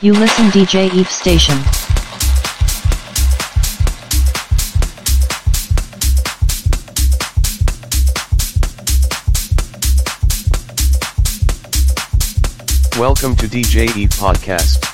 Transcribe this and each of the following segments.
You listen DJ Eve Station. Welcome to DJ Eve Podcast.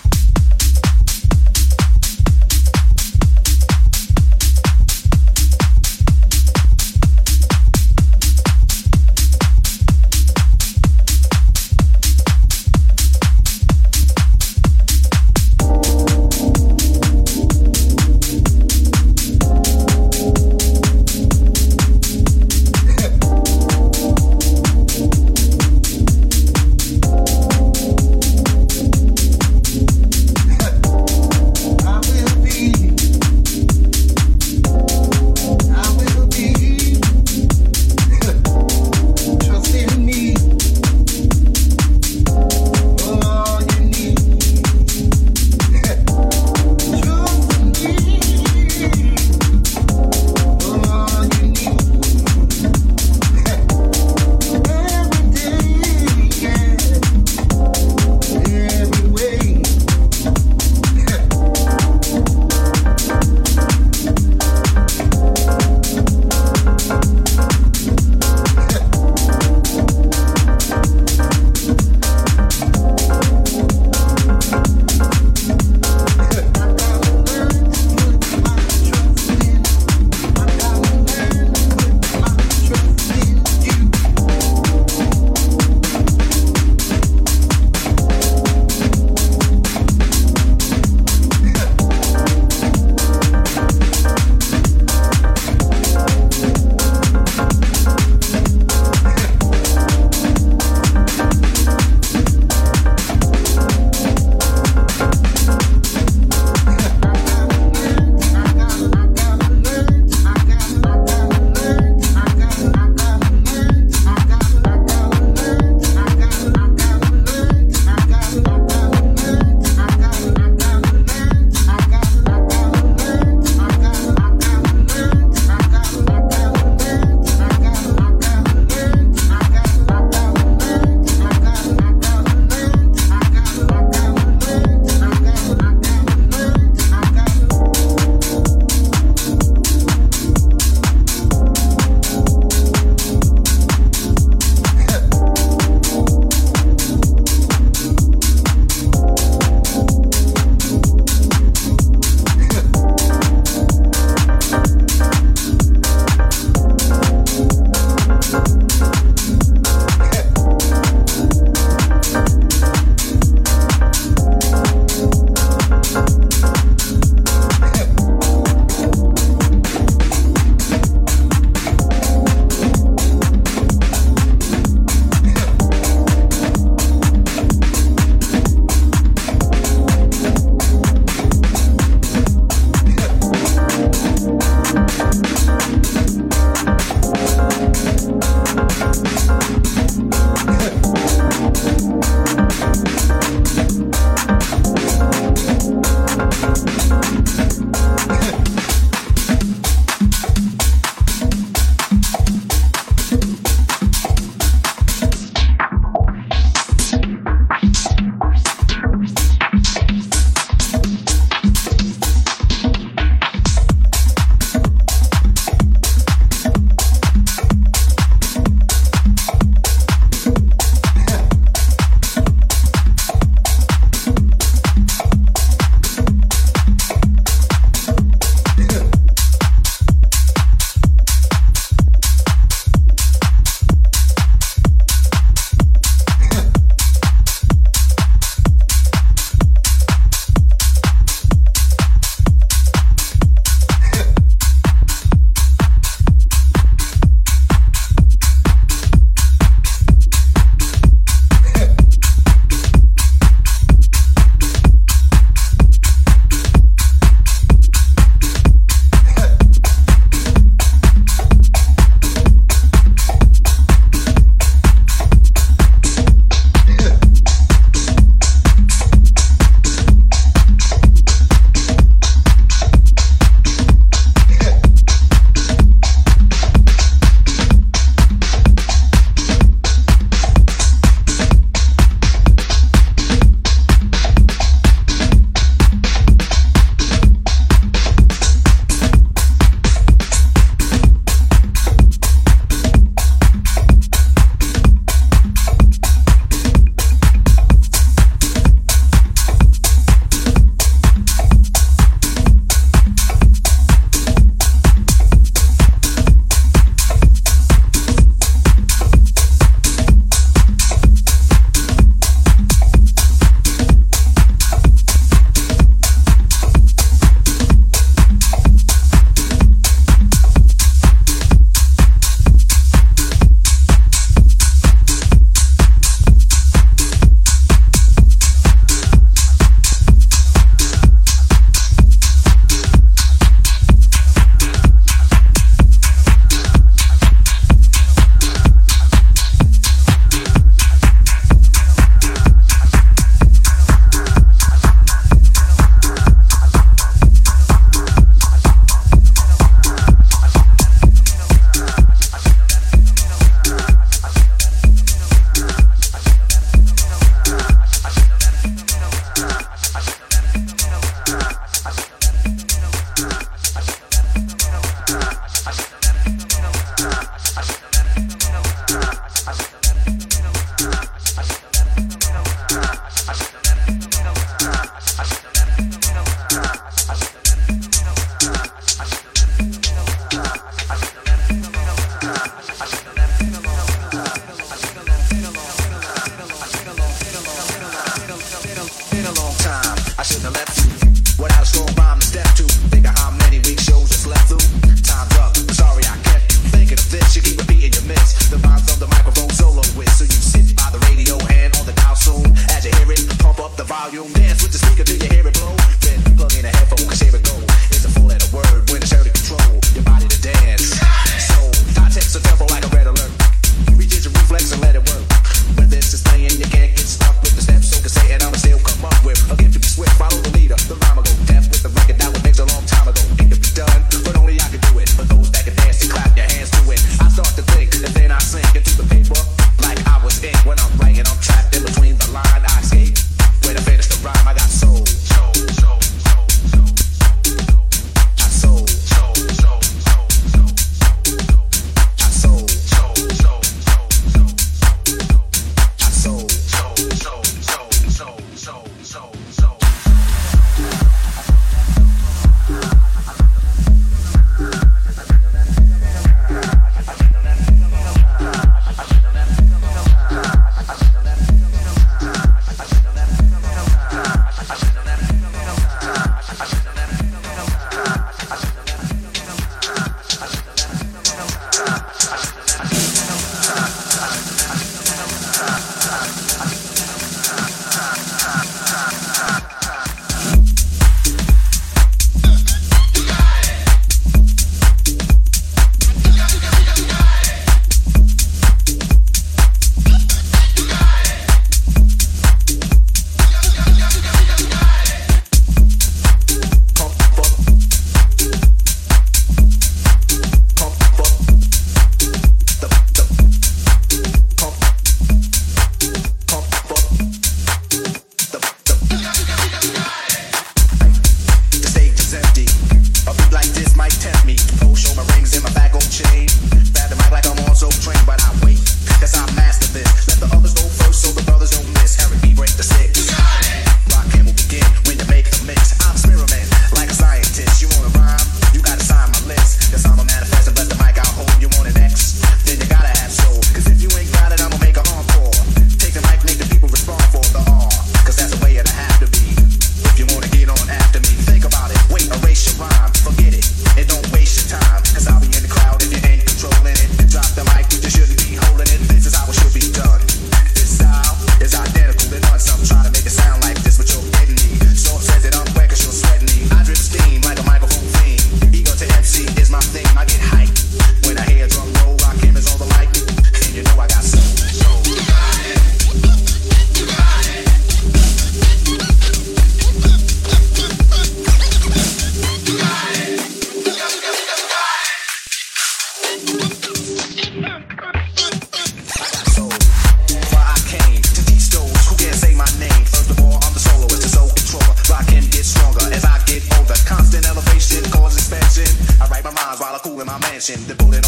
Off the mic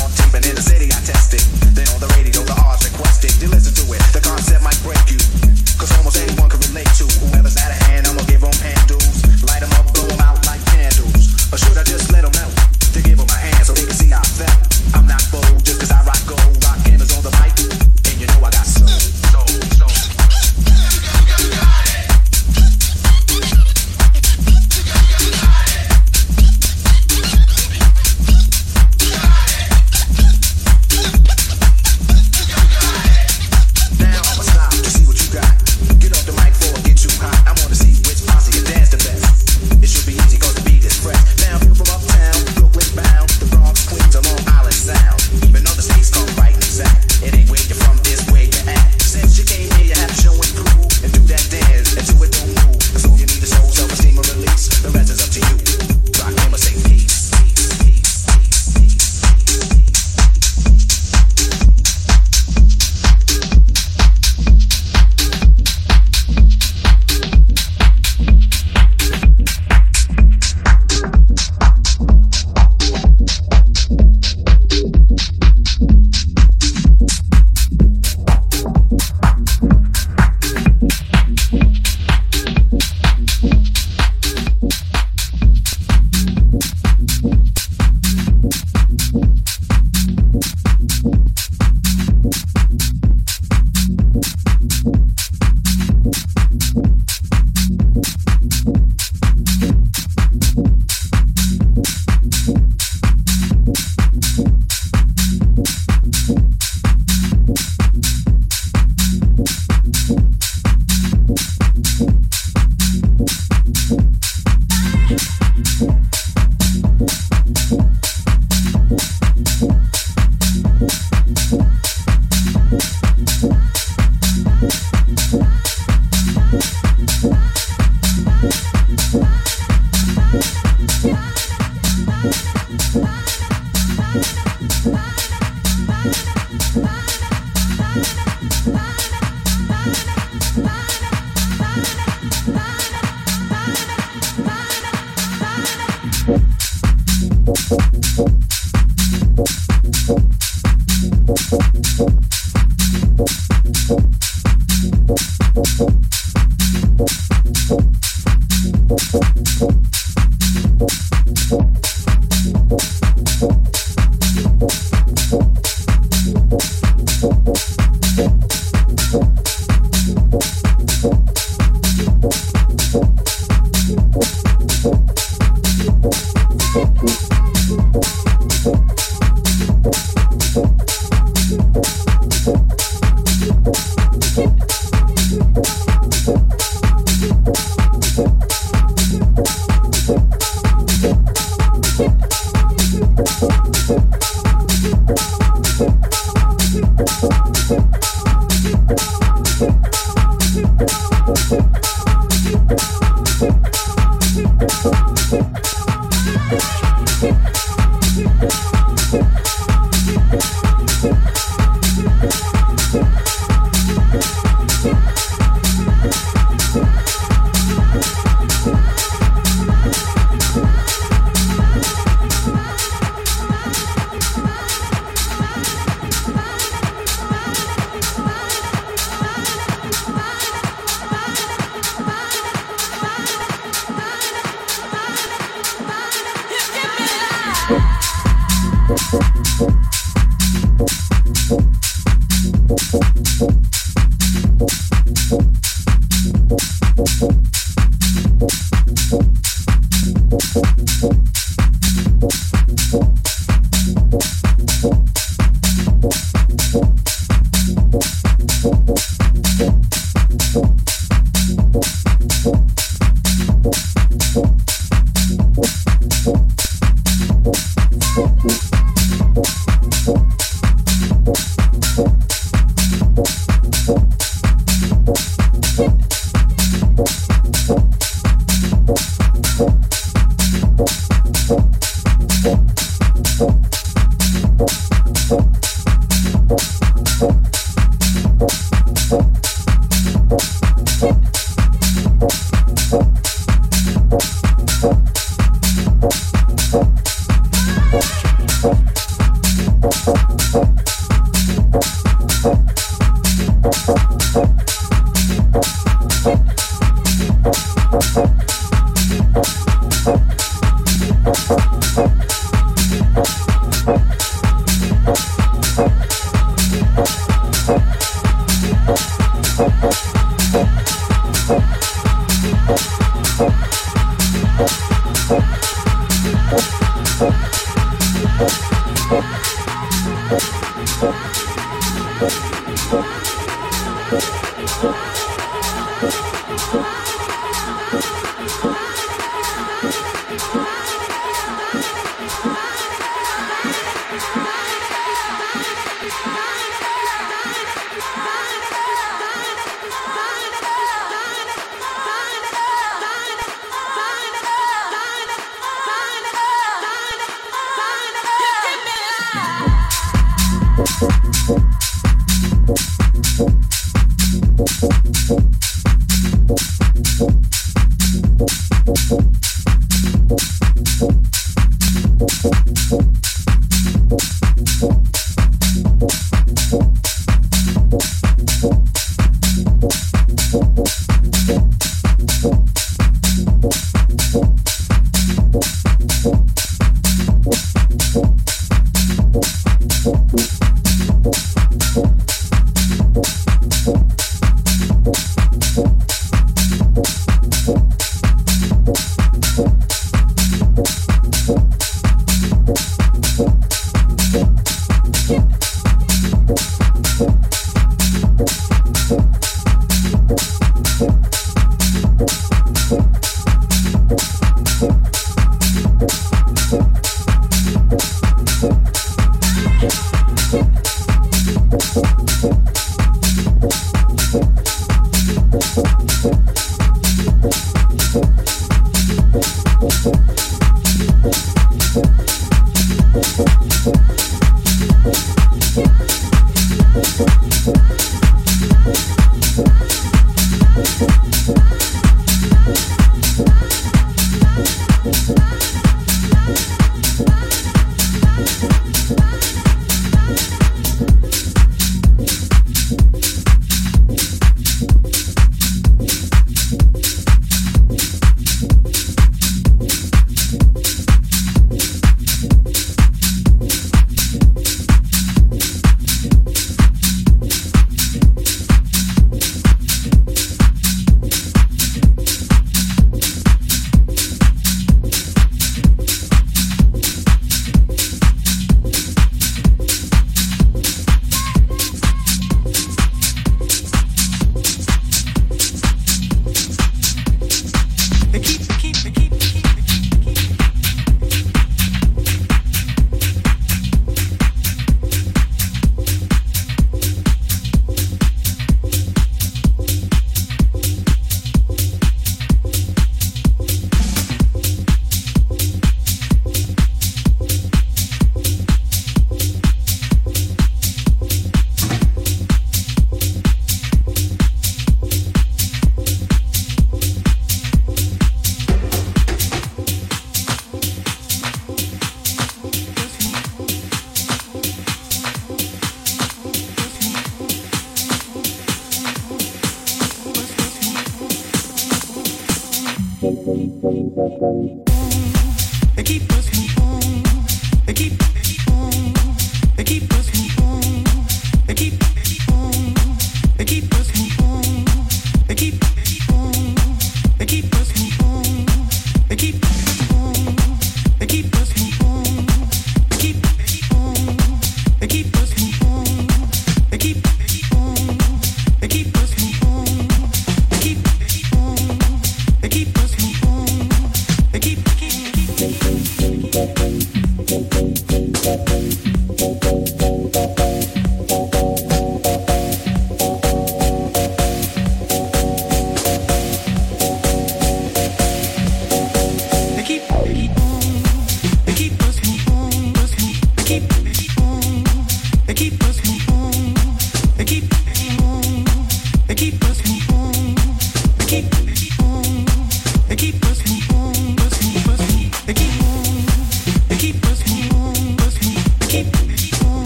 Bye.